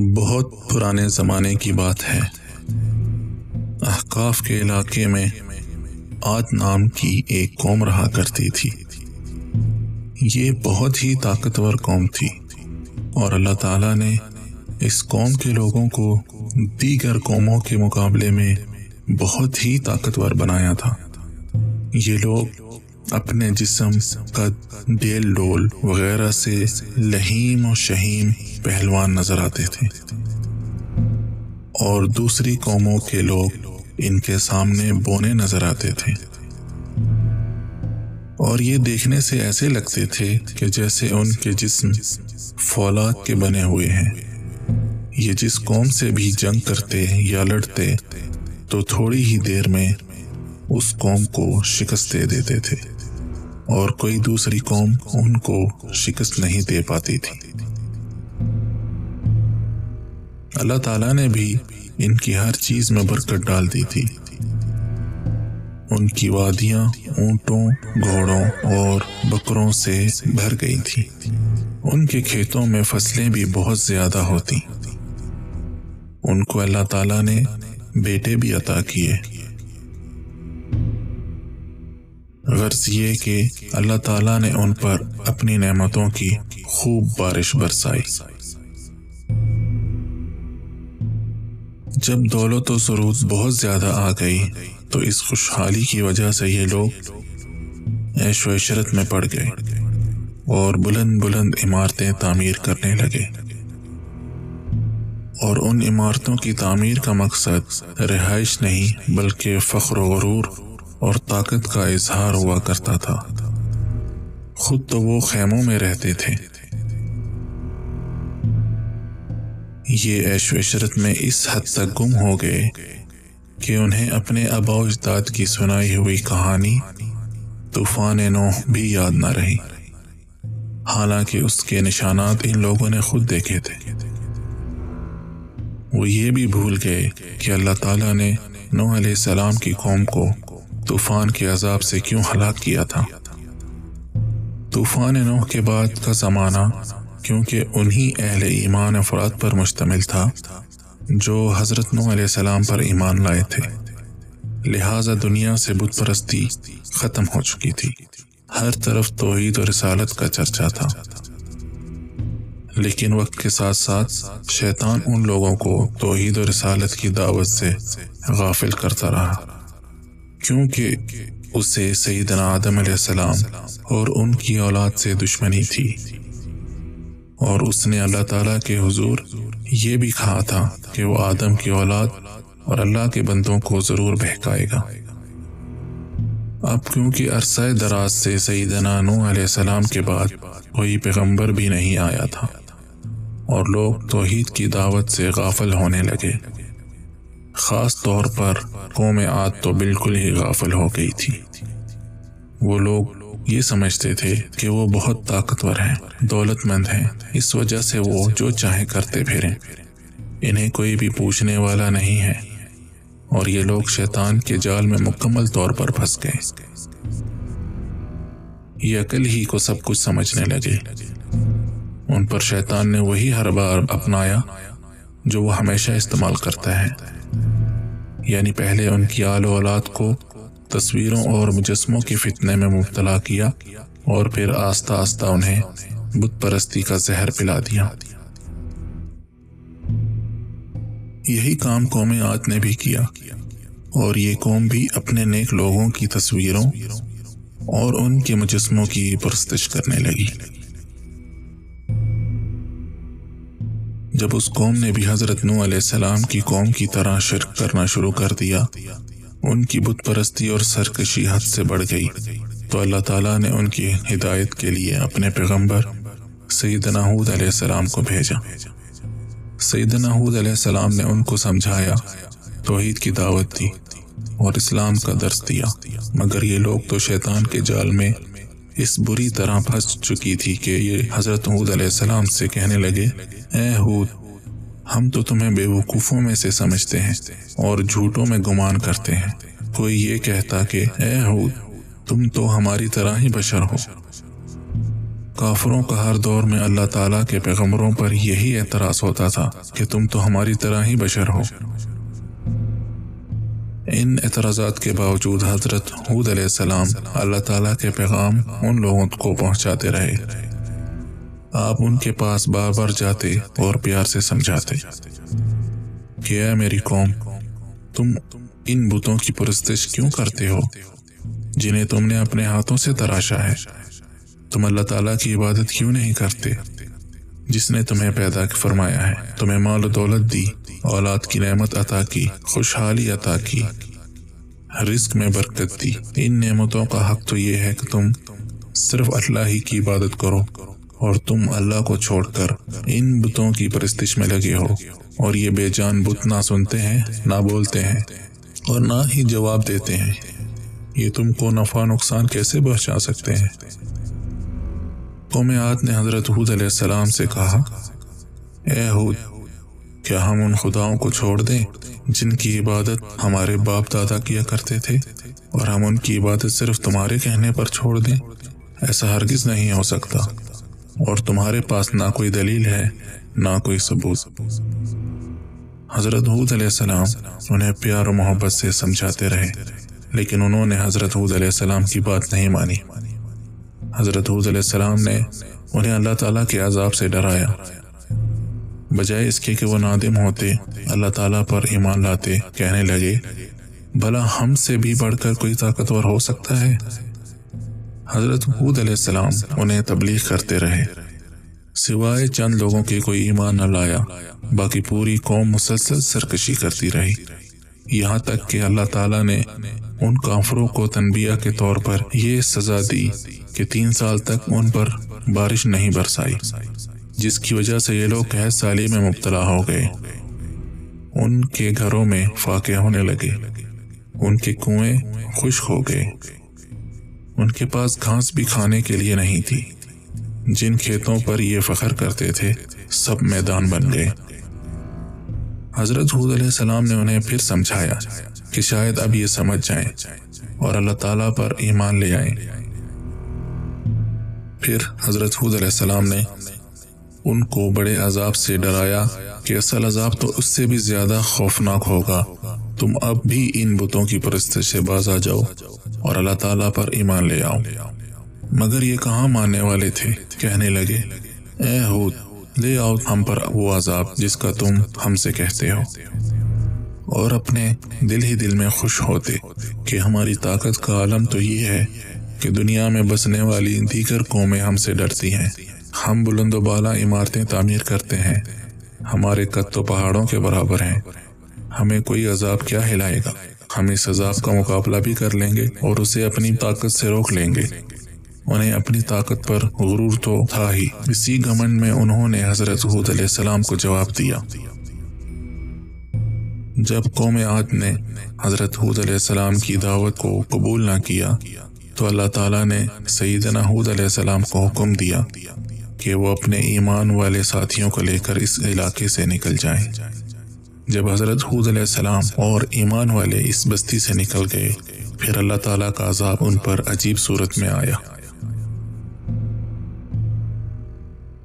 بہت پرانے زمانے کی بات ہے۔ احقاف کے علاقے میں آد نام کی ایک قوم رہا کرتی تھی۔ یہ بہت ہی طاقتور قوم تھی اور اللہ تعالی نے اس قوم کے لوگوں کو دیگر قوموں کے مقابلے میں بہت ہی طاقتور بنایا تھا۔ یہ لوگ اپنے جسم کا ڈیل ڈول وغیرہ سے لہیم و شہیم پہلوان نظر آتے تھے۔ اور دوسری قوموں کے لوگ ان کے سامنے بونے نظر آتے تھے۔ اور یہ دیکھنے سے ایسے لگتے تھے کہ جیسے ان کے جسم فولاد کے بنے ہوئے ہیں۔ یہ جس قوم سے بھی جنگ کرتے یا لڑتے، تو تھوڑی ہی دیر میں اس قوم کو شکست دے دیتے تھے۔ اور کوئی دوسری قوم ان کو شکست نہیں دے پاتی تھی۔ اللہ تعالیٰ نے بھی ان کی ہر چیز میں برکت ڈال دی تھی۔ ان کی وادیاں اونٹوں، گھوڑوں اور بکروں سے بھر گئی تھی ان کے کھیتوں میں فصلیں بھی بہت زیادہ ہوتی ان کو اللہ تعالیٰ نے بیٹے بھی عطا کیے۔ غرض یہ کہ اللہ تعالیٰ نے ان پر اپنی نعمتوں کی خوب بارش برسائی۔ جب دولت و سرود بہت زیادہ آ گئی، تو اس خوشحالی کی وجہ سے یہ لوگ عیش و عشرت میں پڑ گئے اور بلند بلند عمارتیں تعمیر کرنے لگے۔ اور ان عمارتوں کی تعمیر کا مقصد رہائش نہیں، بلکہ فخر و غرور اور طاقت کا اظہار ہوا کرتا تھا۔ خود تو وہ خیموں میں رہتے تھے۔ یہ عیش و عشرت میں اس حد تک گم ہو گئے کہ انہیں اپنے ابا اجداد کی سنائی ہوئی کہانی طوفان نوح بھی یاد نہ رہی۔ حالانکہ اس کے نشانات ان لوگوں نے خود دیکھے تھے۔ وہ یہ بھی بھول گئے کہ اللہ تعالیٰ نے نوح علیہ السلام کی قوم کو طوفان کے عذاب سے کیوں ہلاک کیا تھا؟ طوفان نوح کے بعد کا زمانہ کیونکہ انہی اہل ایمان افراد پر مشتمل تھا جو حضرت نوح علیہ السلام پر ایمان لائے تھے۔ لہذا دنیا سے بت پرستی ختم ہو چکی تھی۔ ہر طرف توحید و رسالت کا چرچا تھا۔ لیکن وقت کے ساتھ ساتھ شیطان ان لوگوں کو توحید و رسالت کی دعوت سے غافل کرتا رہا۔ کیونکہ اسے سیدنا آدم علیہ السلام اور ان کی اولاد سے دشمنی تھی۔ اور اس نے اللہ تعالیٰ کے حضور یہ بھی کہا تھا کہ وہ آدم کی اولاد اور اللہ کے بندوں کو ضرور بہکائے گا۔ اب کیونکہ عرصہ دراز سے سیدنا نو علیہ السلام کے بعد کوئی پیغمبر بھی نہیں آیا تھا اور لوگ توحید کی دعوت سے غافل ہونے لگے۔ خاص طور پر قوم عاد تو بالکل ہی غافل ہو گئی تھی۔ وہ لوگ یہ سمجھتے تھے کہ وہ بہت طاقتور ہیں دولت مند ہیں۔ اس وجہ سے وہ جو چاہے کرتے پھریں۔ انہیں کوئی بھی پوچھنے والا نہیں ہے۔ اور یہ لوگ شیطان کے جال میں مکمل طور پر پھنس گئے۔ یہ عقل ہی کو سب کچھ سمجھنے لگے۔ ان پر شیطان نے وہی ہر بار اپنایا جو وہ ہمیشہ استعمال کرتا ہے۔ یعنی پہلے ان کی آل و اولاد کو تصویروں اور مجسموں کی فتنے میں مبتلا کیا اور پھر آستہ آستہ انہیں بت پرستی کا زہر پلا دیا۔ یہی کام قوم آت نے بھی کیا اور یہ قوم بھی اپنے نیک لوگوں کی تصویروں اور ان کے مجسموں کی پرستش کرنے لگی۔ جب اس قوم نے بھی حضرت نو علیہ السلام کی قوم کی طرح شرک کرنا شروع کر دیا، ان کی بت پرستی اور سرکشی حد سے بڑھ گئی۔ تو اللہ تعالیٰ نے ان کی ہدایت کے لیے اپنے پیغمبر سیدنا حود علیہ السلام کو بھیجا۔ سیدنا حود علیہ السلام نے ان کو سمجھایا، توحید کی دعوت دی اور اسلام کا درس دیا۔ مگر یہ لوگ تو شیطان کے جال میں اس بری طرح پھنس چکی تھی کہ یہ حضرت حود علیہ السلام سے کہنے لگے، اے حود ہم تو تمہیں بے وقوفوں میں سے سمجھتے ہیں اور جھوٹوں میں گمان کرتے ہیں۔ کوئی یہ کہتا کہ، اے حود تم تو ہماری طرح ہی بشر ہو۔ کافروں کا ہر دور میں اللہ تعالیٰ کے پیغمبروں پر یہی اعتراض ہوتا تھا کہ تم تو ہماری طرح ہی بشر ہو۔ ان اعتراضات کے باوجود حضرت حود علیہ السلام اللہ تعالیٰ کے پیغام ان لوگوں کو پہنچاتے رہے۔ آپ ان کے پاس بار بار جاتے اور پیار سے سمجھاتے۔ کہ اے میری قوم، تم ان بتوں کی پرستش کیوں کرتے ہو؟ جنہیں تم نے اپنے ہاتھوں سے تراشا ہے۔ تم اللہ تعالیٰ کی عبادت کیوں نہیں کرتے؟ جس نے تمہیں پیدا فرمایا ہے۔ تمہیں مال و دولت دی، اولاد کی نعمت عطا کی، خوشحالی عطا کی، رزق میں برکت دی۔ ان نعمتوں کا حق تو یہ ہے کہ تم صرف اللہ ہی کی عبادت کرو اور تم اللہ کو چھوڑ کر ان بتوں کی پرستش میں لگے ہو۔ اور یہ بے جان بت نہ سنتے ہیں، نہ بولتے ہیں اور نہ ہی جواب دیتے ہیں۔ یہ تم کو نفع نقصان کیسے پہنچا سکتے ہیں؟ قوم عاد نے حضرت حود علیہ السلام سے کہا، اے حود، کیا ہم ان خداؤں کو چھوڑ دیں جن کی عبادت ہمارے باپ دادا کیا کرتے تھے اور ہم ان کی عبادت صرف تمہارے کہنے پر چھوڑ دیں؟ ایسا ہرگز نہیں ہو سکتا۔ اور تمہارے پاس نہ کوئی دلیل ہے، نہ کوئی ثبوت۔ حضرت حود علیہ السلام انہیں پیار و محبت سے سمجھاتے رہے، لیکن انہوں نے حضرت حود علیہ السلام کی بات نہیں مانی۔ حضرت حود علیہ السلام نے انہیں اللہ تعالیٰ کے عذاب سے ڈرایا۔ بجائے اس کے کہ وہ نادم ہوتے، اللہ تعالیٰ پر ایمان لاتے، کہنے لگے، بھلا ہم سے بھی بڑھ کر کوئی طاقتور ہو سکتا ہے؟ حضرت حود علیہ السلام انہیں تبلیغ کرتے رہے۔ سوائے چند لوگوں کے کوئی ایمان نہ لایا، باقی پوری قوم مسلسل سرکشی کرتی رہی۔ یہاں تک کہ اللہ تعالیٰ نے ان کافروں کو تنبیہ کے طور پر یہ سزا دی کہ تین سال تک ان پر بارش نہیں برسائی، جس کی وجہ سے یہ لوگ قحط سالی میں مبتلا ہو گئے۔ ان کے گھروں میں فاقے ہونے لگے۔ ان کے کنویں خشک ہو گئے۔ ان کے پاس گھاس بھی کھانے کے لیے نہیں تھی۔ جن کھیتوں پر یہ فخر کرتے تھے، سب میدان بن گئے۔ حضرت حود علیہ السلام نے انہیں پھر سمجھایا کہ شاید اب یہ سمجھ جائیں اور اللہ تعالیٰ پر ایمان لے آئیں۔ پھر حضرت حود علیہ السلام نے ان کو بڑے عذاب سے ڈرایا کہ اصل عذاب تو اس سے بھی زیادہ خوفناک ہوگا۔ تم اب بھی ان بتوں کی پرست سے باز آ جاؤ اور اللہ تعالیٰ پر ایمان لے آؤ۔ مگر یہ کہاں ماننے والے تھے؟ کہنے لگے، اے حود، لے آؤ ہم پر وہ عذاب جس کا تم ہم سے کہتے ہو۔ اور اپنے دل ہی دل میں خوش ہوتے کہ ہماری طاقت کا عالم تو یہ ہے کہ دنیا میں بسنے والی دیگر قومیں ہم سے ڈرتی ہیں۔ ہم بلند و بالا عمارتیں تعمیر کرتے ہیں۔ ہمارے قد تو پہاڑوں کے برابر ہیں۔ ہمیں کوئی عذاب کیا ہلائے گا؟ ہم اس عذاب کا مقابلہ بھی کر لیں گے اور اسے اپنی طاقت سے روک لیں گے۔ انہیں اپنی طاقت پر غرور تو تھا ہی۔ اسی گمنڈ میں انہوں نے حضرت حود علیہ السلام کو جواب دیا۔ جب قوم عاد نے حضرت حود علیہ السلام کی دعوت کو قبول نہ کیا تو اللہ تعالیٰ نے سیدنا حود علیہ السلام کو حکم دیا کہ وہ اپنے ایمان والے ساتھیوں کو لے کر اس علاقے سے نکل جائیں۔ جب حضرت حود علیہ السلام اور ایمان والے اس بستی سے نکل گئے، پھر اللہ تعالیٰ کا عذاب ان پر عجیب صورت میں آیا۔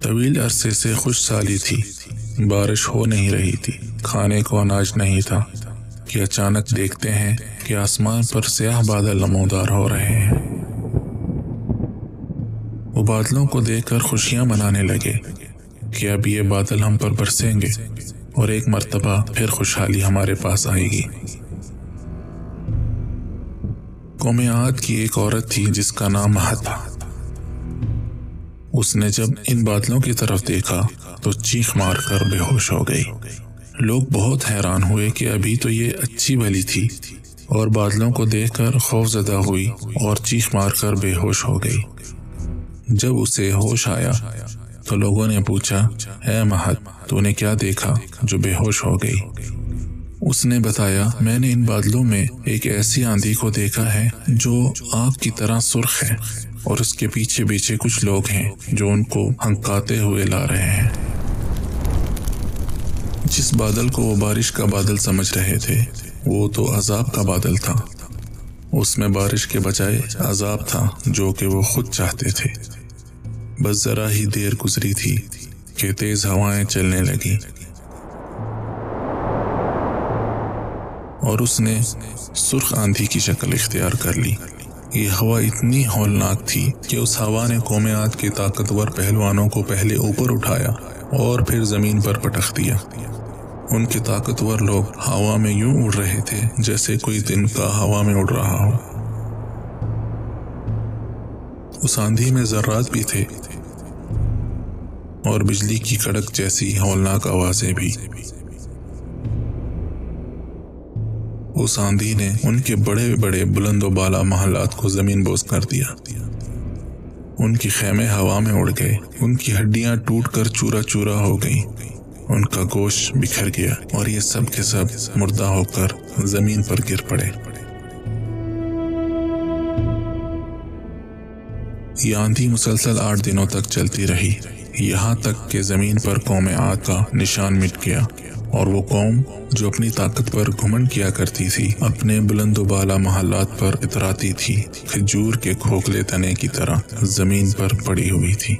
طویل عرصے سے خوش سالی تھی، بارش ہو نہیں رہی تھی، کھانے کو اناج نہیں تھا کہ اچانک دیکھتے ہیں کہ آسمان پر سیاہ بادل نمودار ہو رہے ہیں۔ بادلوں کو دیکھ کر خوشیاں منانے لگے کہ اب یہ بادل ہم پر برسیں گے اور ایک مرتبہ پھر خوشحالی ہمارے پاس آئے گی۔ قوم عاد کی ایک عورت تھی جس کا نام مہت تھا۔ اس نے جب ان بادلوں کی طرف دیکھا تو چیخ مار کر بے ہوش ہو گئی۔ لوگ بہت حیران ہوئے کہ ابھی تو یہ اچھی بھلی تھی اور بادلوں کو دیکھ کر خوف زدہ ہوئی اور چیخ مار کر بے ہوش ہو گئی۔ جب اسے ہوش آیا تو لوگوں نے پوچھا، اے مہت تو نے کیا دیکھا جو بے ہوش ہو گئی؟ اس نے بتایا، میں نے ان بادلوں میں ایک ایسی آندھی کو دیکھا ہے جو آگ کی طرح سرخ ہے اور اس کے پیچھے پیچھے کچھ لوگ ہیں جو ان کو ہنکاتے ہوئے لا رہے ہیں۔ جس بادل کو وہ بارش کا بادل سمجھ رہے تھے، وہ تو عذاب کا بادل تھا۔ اس میں بارش کے بجائے عذاب تھا جو کہ وہ خود چاہتے تھے۔ بس ذرا ہی دیر گزری تھی کہ تیز ہوائیں چلنے لگی اور اس نے سرخ آندھی کی شکل اختیار کر لی۔ یہ ہوا اتنی ہولناک تھی کہ اس ہوا نے قومیات کے طاقتور پہلوانوں کو پہلے اوپر اٹھایا اور پھر زمین پر پٹخ دیا۔ ان کے طاقتور لوگ ہوا میں یوں اڑ رہے تھے جیسے کوئی دن کا ہوا میں اڑ رہا ہو۔ اس آندھی میں ذرات بھی تھے اور بجلی کی کڑک جیسی ہولناک آوازیں بھی۔ اس آندھی نے ان کے بڑے بڑے بلند و بالا محلات کو زمین بوس کر دیا۔ ان کی خیمے ہوا میں اڑ گئے۔ ان کی ہڈیاں ٹوٹ کر چورا چورا ہو گئیں۔ ان کا گوشت بکھر گیا اور یہ سب کے سب مردہ ہو کر زمین پر گر پڑے۔ یہ آندھی مسلسل آٹھ دنوں تک چلتی رہی۔ یہاں تک کہ زمین پر قوم آگ کا نشان مٹ گیا اور وہ قوم جو اپنی طاقت پر گھمن کیا کرتی تھی، اپنے بلند و بالا محلات پر اتراتی تھی۔ کھجور کے کھوکھلے تنے کی طرح زمین پر پڑی ہوئی تھی۔